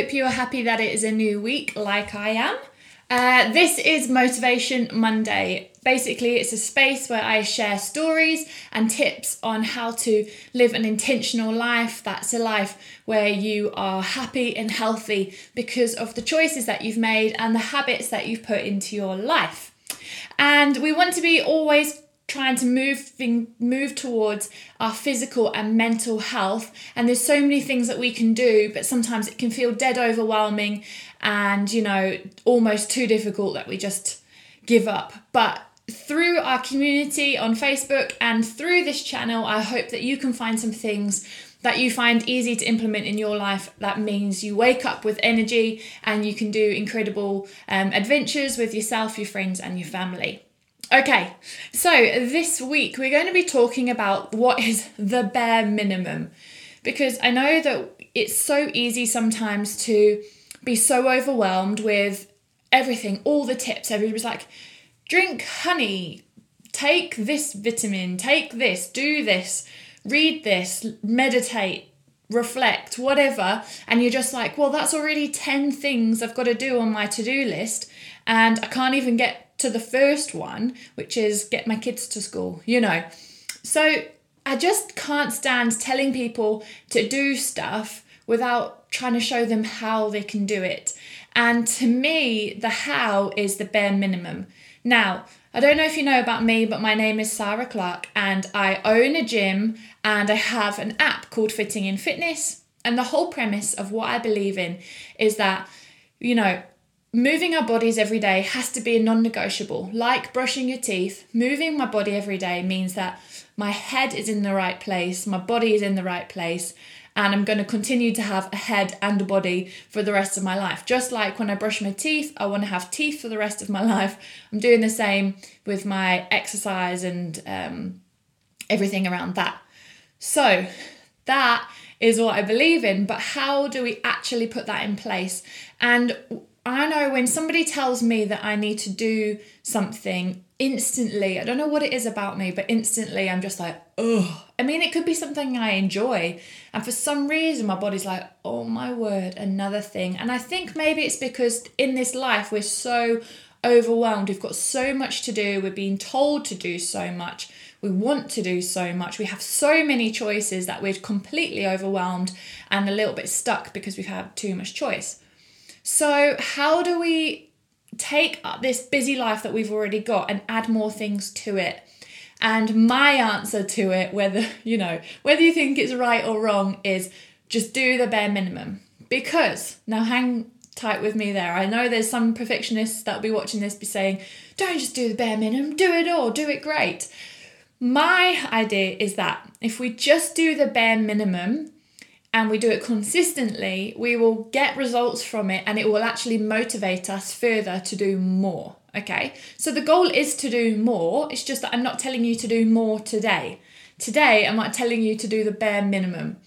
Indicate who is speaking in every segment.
Speaker 1: Hope you are happy that it is a new week, like I am. Uh, this is Motivation Monday. Basically, it's a space where I share stories and tips on how to live an intentional life. That's a life where you are happy and healthy because of the choices that you've made and the habits that you've put into your life. And we want to be always trying to move move towards our physical and mental health. And there's so many things that we can do but sometimes it can feel dead overwhelming and you know almost too difficult that we just give up. But through our community on Facebook and through this channel I hope that you can find some things that you find easy to implement in your life. That means you wake up with energy and you can do incredible um, adventures with yourself your friends and your family Okay, so this week we're going to be talking about what is the bare minimum because I know that it's so easy sometimes to be so overwhelmed with everything, all the tips. Everybody's like, drink honey, take this vitamin, take this, do this, read this, meditate, reflect, whatever. And you're just like, well, that's already 10 things I've got to do on my to do list, and I can't even get to the first one, which is get my kids to school, you know. So I just can't stand telling people to do stuff without trying to show them how they can do it. And to me, the how is the bare minimum. Now, I don't know if you know about me, but my name is Sarah Clark and I own a gym and I have an app called Fitting in Fitness. And the whole premise of what I believe in is that, you know, moving our bodies every day has to be a non negotiable. Like brushing your teeth, moving my body every day means that my head is in the right place, my body is in the right place, and I'm going to continue to have a head and a body for the rest of my life. Just like when I brush my teeth, I want to have teeth for the rest of my life. I'm doing the same with my exercise and um, everything around that. So, that is what I believe in, but how do we actually put that in place? And I know when somebody tells me that I need to do something instantly, I don't know what it is about me, but instantly I'm just like, oh. I mean, it could be something I enjoy. And for some reason, my body's like, oh my word, another thing. And I think maybe it's because in this life, we're so overwhelmed. We've got so much to do. We're being told to do so much. We want to do so much. We have so many choices that we're completely overwhelmed and a little bit stuck because we've had too much choice. So, how do we take this busy life that we've already got and add more things to it? And my answer to it, whether you know, whether you think it's right or wrong, is just do the bare minimum. Because now hang tight with me there. I know there's some perfectionists that'll be watching this be saying, don't just do the bare minimum, do it all, do it great. My idea is that if we just do the bare minimum, and we do it consistently, we will get results from it and it will actually motivate us further to do more. Okay, so the goal is to do more, it's just that I'm not telling you to do more today. Today, I'm not telling you to do the bare minimum.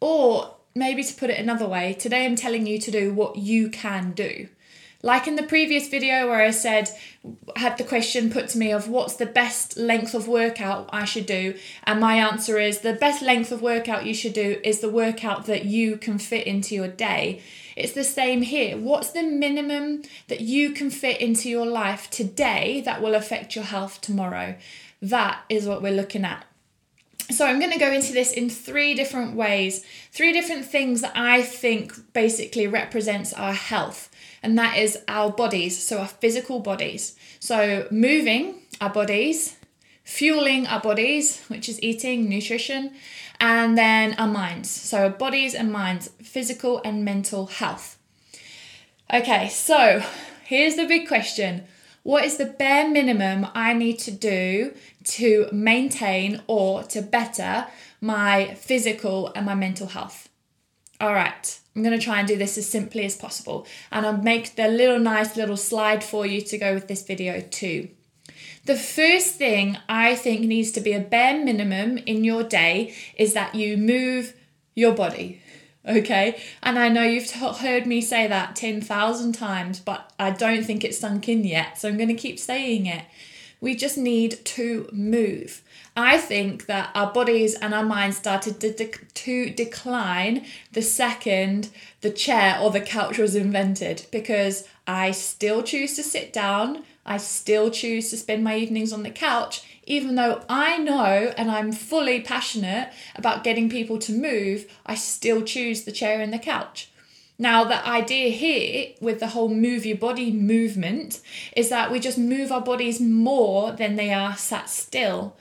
Speaker 1: Or maybe to put it another way, today I'm telling you to do what you can do. Like in the previous video where I said, had the question put to me of what's the best length of workout I should do, and my answer is the best length of workout you should do is the workout that you can fit into your day. It's the same here. What's the minimum that you can fit into your life today that will affect your health tomorrow? That is what we're looking at. So I'm going to go into this in three different ways, three different things that I think basically represents our health and that is our bodies, so our physical bodies. So, moving our bodies, fueling our bodies, which is eating, nutrition, and then our minds. So, bodies and minds, physical and mental health. Okay, so here's the big question What is the bare minimum I need to do to maintain or to better my physical and my mental health? All right, I'm going to try and do this as simply as possible and I'll make the little nice little slide for you to go with this video too. The first thing I think needs to be a bare minimum in your day is that you move your body. Okay, and I know you've t- heard me say that 10,000 times, but I don't think it's sunk in yet, so I'm going to keep saying it. We just need to move. I think that our bodies and our minds started to, to decline the second the chair or the couch was invented because I still choose to sit down. I still choose to spend my evenings on the couch, even though I know and I'm fully passionate about getting people to move, I still choose the chair and the couch. Now, the idea here with the whole move your body movement is that we just move our bodies more than they are sat still.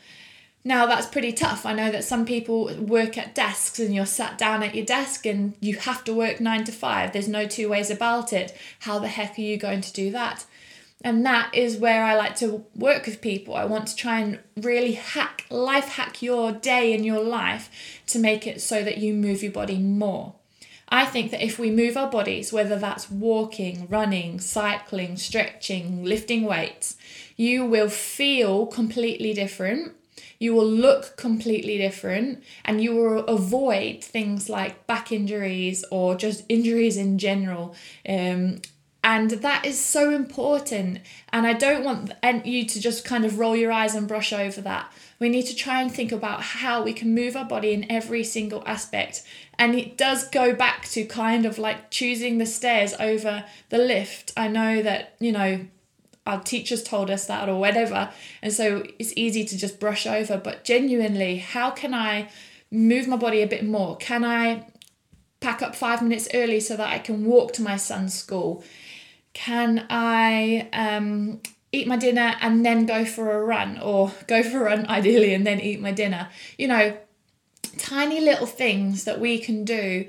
Speaker 1: Now, that's pretty tough. I know that some people work at desks and you're sat down at your desk and you have to work nine to five. There's no two ways about it. How the heck are you going to do that? And that is where I like to work with people. I want to try and really hack, life hack your day and your life to make it so that you move your body more. I think that if we move our bodies, whether that's walking, running, cycling, stretching, lifting weights, you will feel completely different. You will look completely different and you will avoid things like back injuries or just injuries in general. Um, and that is so important. And I don't want you to just kind of roll your eyes and brush over that. We need to try and think about how we can move our body in every single aspect. And it does go back to kind of like choosing the stairs over the lift. I know that, you know, our teachers told us that or whatever. And so it's easy to just brush over. But genuinely, how can I move my body a bit more? Can I pack up five minutes early so that I can walk to my son's school? Can I um, eat my dinner and then go for a run or go for a run ideally and then eat my dinner. You know, tiny little things that we can do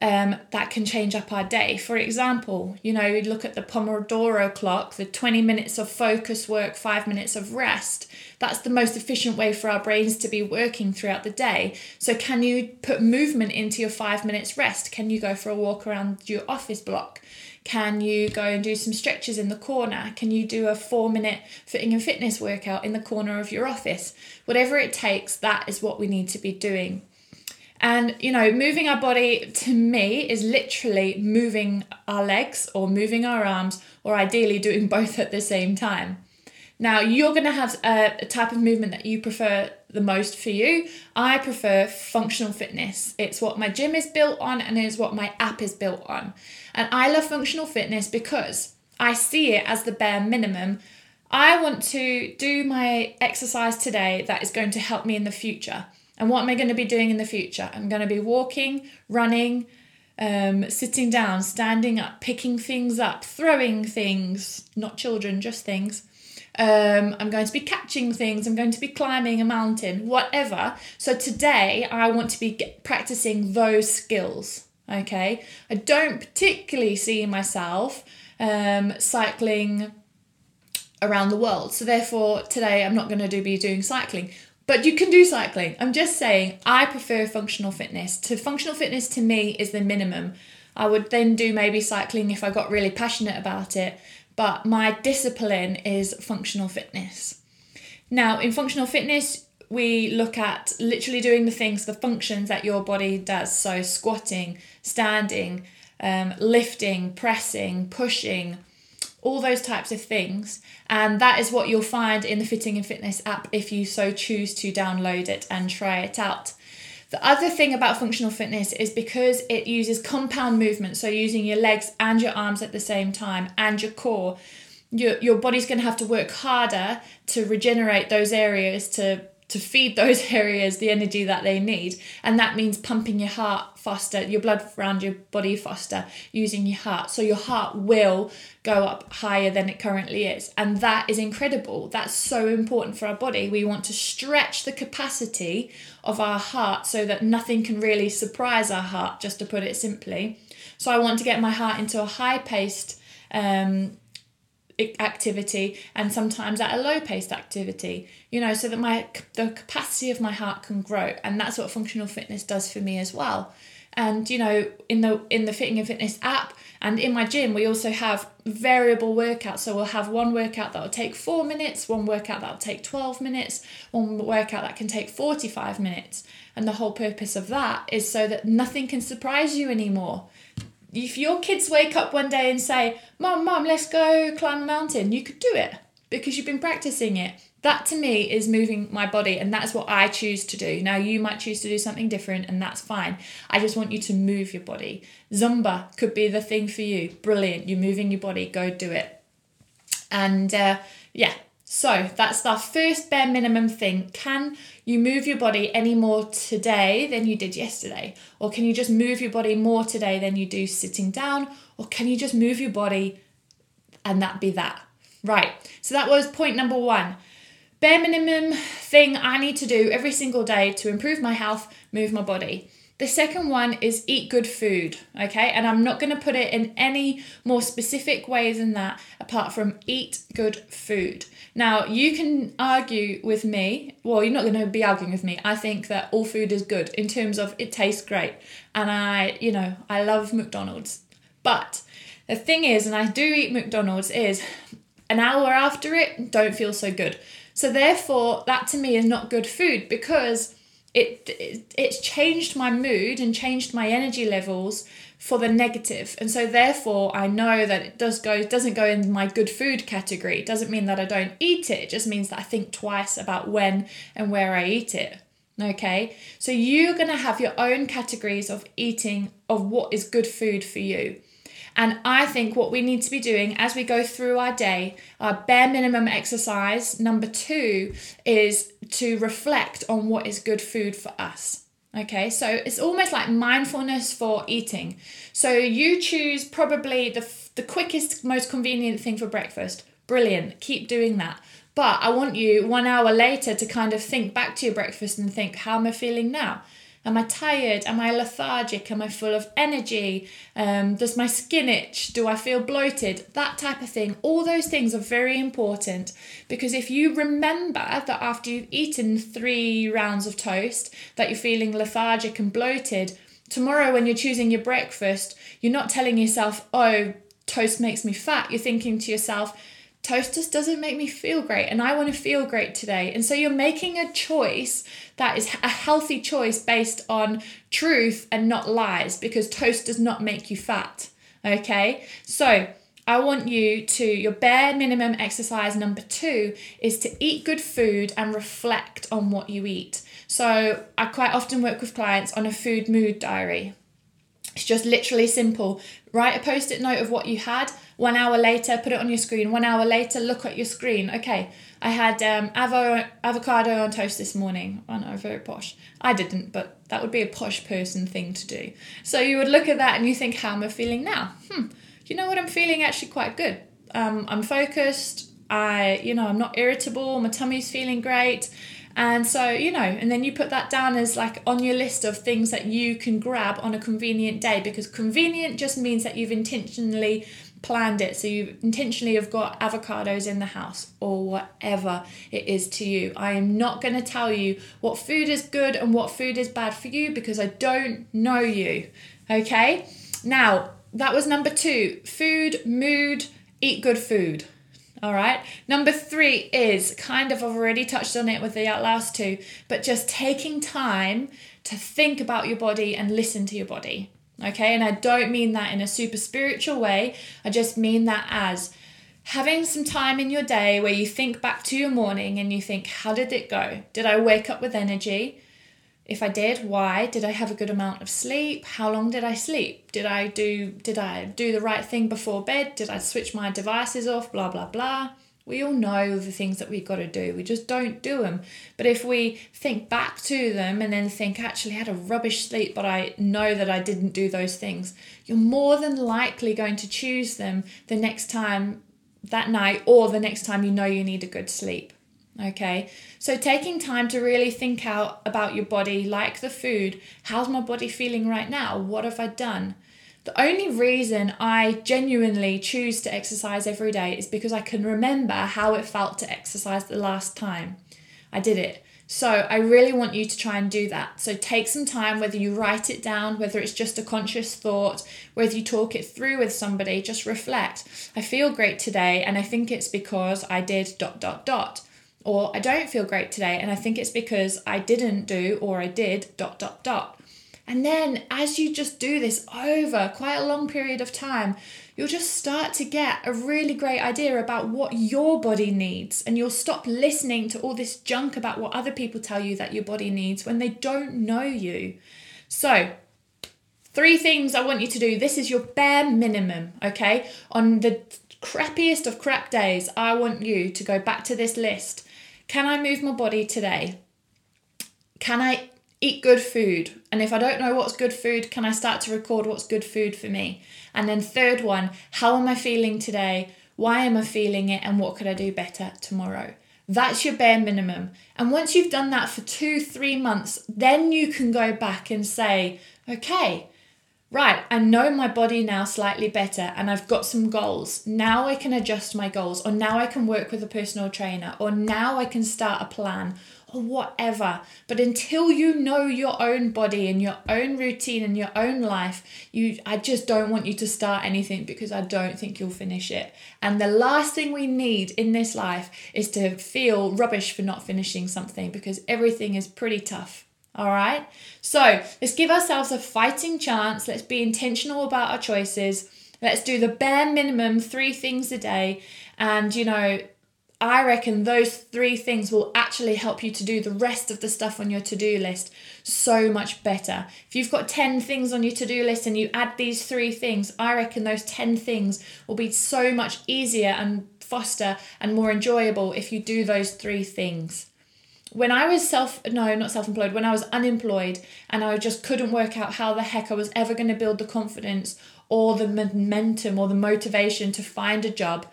Speaker 1: um, that can change up our day. For example, you know, look at the Pomodoro clock, the 20 minutes of focus work, five minutes of rest. That's the most efficient way for our brains to be working throughout the day. So, can you put movement into your five minutes rest? Can you go for a walk around your office block? Can you go and do some stretches in the corner? Can you do a four minute fitting in fitness workout in the corner of your office? Whatever it takes, that is what we need to be doing. And, you know, moving our body to me is literally moving our legs or moving our arms, or ideally doing both at the same time. Now, you're going to have a, a, type of movement that you prefer the most for you. I prefer functional fitness. It's what my gym is built on and it's what my app is built on. And I love functional fitness because I see it as the bare minimum. I want to do my exercise today that is going to help me in the future. And what am I going to be doing in the future? I'm going to be walking, running, um, sitting down, standing up, picking things up, throwing things, not children, just things. Um, I'm going to be catching things, I'm going to be climbing a mountain, whatever. So today I want to be practicing those skills. Okay, I don't particularly see myself um, cycling around the world. So therefore, today I'm not going to do be doing cycling. But you can do cycling. I'm just saying, I prefer functional fitness. To functional fitness to me is the minimum. I would then do maybe cycling if I got really passionate about it, but my discipline is functional fitness. Now, in functional fitness, we look at literally doing the things, the functions that your body does. So, squatting, standing, um, lifting, pressing, pushing, all those types of things. And that is what you'll find in the Fitting in Fitness app if you so choose to download it and try it out. The other thing about functional fitness is because it uses compound movement, so using your legs and your arms at the same time and your core, your, your body's going to have to work harder to regenerate those areas to to feed those areas the energy that they need. And that means pumping your heart faster, your blood around your body faster, using your heart. So your heart will go up higher than it currently is. And that is incredible. That's so important for our body. We want to stretch the capacity of our heart so that nothing can really surprise our heart, just to put it simply. So I want to get my heart into a high paced um, activity and sometimes at a low paced activity you know so that my the capacity of my heart can grow. And that's what functional fitness does for me as well. And you know in the in the fitting in fitness app and in my gym we also have variable workouts. So we'll have one workout that will take 4 minutes one workout that will take 12 minutes one workout that can take 45 minutes. And the whole purpose of that is so that nothing can surprise you anymore if your kids wake up one day and say, Mom, Mom, let's go climb a mountain, you could do it. because you've been practicing it. That to me is moving my body, and that's what I choose to do. Now, you might choose to do something different, and that's fine. I just want you to move your body. Zumba could be the thing for you. Brilliant. You're moving your body, go do it. And uh, yeah, so that's the first bare minimum thing. Can you move your body any more today than you did yesterday? Or can you just move your body more today than you do sitting down? Or can you just move your body and that be that? Right. So that was point number one. Bare minimum thing I need to do every single day to improve my health, move my body. The second one is eat good food, okay? And I'm not going to put it in any more specific way than that apart from eat good food. Now, you can argue with me. Well, you're not going to be arguing with me. I think that all food is good in terms of it tastes great. And I, you know, I love McDonald's. But the thing is, and I do eat McDonald's, is an hour after it, don't feel so good. So, therefore, that to me is not good food because it, it it's changed my mood and changed my energy levels for the negative. And so therefore i know that it does go doesn't go in my good food category. It doesn't mean that i don't eat it. It just means that i think twice about when and where i eat it. Okay? So you're going to have your own categories of eating of what is good food for you and I think what we need to be doing as we go through our day, our bare minimum exercise, number two, is to reflect on what is good food for us. Okay, so it's almost like mindfulness for eating. So you choose probably the, the quickest, most convenient thing for breakfast. Brilliant, keep doing that. But I want you one hour later to kind of think back to your breakfast and think, how am I feeling now? Am I tired? Am I lethargic? Am I full of energy? Um, does my skin itch? Do I feel bloated? That type of thing. All those things are very important because if you remember that after you've eaten three rounds of toast, that you're feeling lethargic and bloated, tomorrow when you're choosing your breakfast, you're not telling yourself, oh, toast makes me fat. You're thinking to yourself, toast just doesn't make me feel great and I want to feel great today. And so you're making a choice that is a healthy choice based on truth and not lies because toast does not make you fat. Okay? So I want you to, your bare minimum exercise number two is to eat good food and reflect on what you eat. So I quite often work with clients on a food mood diary. It's just literally simple. Write a post it note of what you had one hour later, put it on your screen. One hour later, look at your screen. Okay, I had um, avo- avocado on toast this morning. I know, very posh. I didn't, but that would be a posh person thing to do. So you would look at that and you think, how am I feeling now? Hmm, you know what? I'm feeling actually quite good. Um, I'm focused. I, you know, I'm not irritable. My tummy's feeling great. And so, you know, and then you put that down as like on your list of things that you can grab on a convenient day because convenient just means that you've intentionally planned it. So you intentionally have got avocados in the house or whatever it is to you. I am not going to tell you what food is good and what food is bad for you because i don't know you okay? Now that was number two food mood eat good food all right? Number three is kind of i've already touched on it with the last two but just taking time to think about your body and listen to your body Okay, and I don't mean that in a super spiritual way, I just mean that as having some time in your day where you think back to your morning and you think, how did it go? Did I wake up with energy? If I did, why? Did I have a good amount of sleep? How long did I sleep? Did I do did I do the right thing before bed? Did I switch my devices off? Blah blah blah. We all know the things that we've got to do. We just don't do them. But if we think back to them and then think, actually, I had a rubbish sleep, but I know that I didn't do those things, you're more than likely going to choose them the next time that night or the next time you know you need a good sleep. Okay, so taking time to really think out about your body, like the food, how's my body feeling right now? What have I done? The only reason I genuinely choose to exercise every day is because I can remember how it felt to exercise the last time I did it. So I really want you to try and do that. So take some time, whether you write it down, whether it's just a conscious thought, whether you talk it through with somebody, just reflect. I feel great today, and I think it's because I did dot dot dot. Or I don't feel great today, and I think it's because I didn't do or I did dot dot dot And then as you just do this over quite a long period of time, you'll just start to get a really great idea about what your body needs. And you'll stop listening to all this junk about what other people tell you that your body needs when they don't know you. So, three things I want you to do. This is your bare minimum, okay? On the crappiest of crap days, I want you to go back to this list. Can I move my body today? Can I eat good food? And if I don't know what's good food, can I start to record what's good food for me? And then, third one, how am I feeling today? Why am I feeling it? And what could I do better tomorrow? That's your bare minimum. And once you've done that for two, three months, then you can go back and say, okay, right, I know my body now slightly better and I've got some goals. Now I can adjust my goals, or now I can work with a personal trainer, or now I can start a plan, or whatever. But until you know your own body and your own routine and your own life, you I just don't want you to start anything because I don't think you'll finish it. And the last thing we need in this life is to feel rubbish for not finishing something because everything is pretty tough. All right. So let's give ourselves a fighting chance. Let's be intentional about our choices. Let's do the bare minimum three things a day. And, you know, I reckon those three things will actually help you to do the rest of the stuff on your to do list so much better. If you've got 10 things on your to do list and you add these three things, I reckon those 10 things will be so much easier and faster and more enjoyable if you do those three things when I was self no not self employed when I was unemployed and I just couldn't work out how the heck I was ever going to build the confidence or the momentum or the motivation to find a job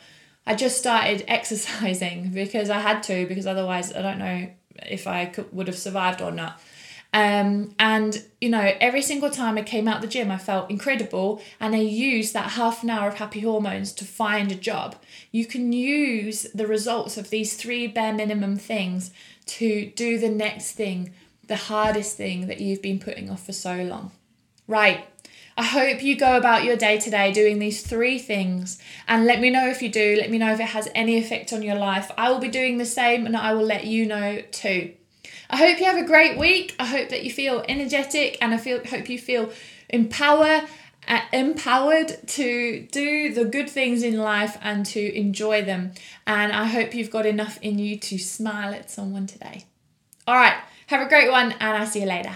Speaker 1: I just started exercising because I had to because otherwise I don't know if I could, would have survived or not um, and you know every single time I came out the gym I felt incredible and I used that half an hour of happy hormones to find a job you can use the results of these three bare minimum things to do the next thing, the hardest thing that you've been putting off for so long. Right. I hope you go about your day today doing these three things and let me know if you do. Let me know if it has any effect on your life. I will be doing the same and I will let you know too. I hope you have a great week. I hope that you feel energetic and I feel hope you feel empower uh, empowered to do the good things in life and to enjoy them. And I hope you've got enough in you to smile at someone today. All right, have a great one, and I'll see you later.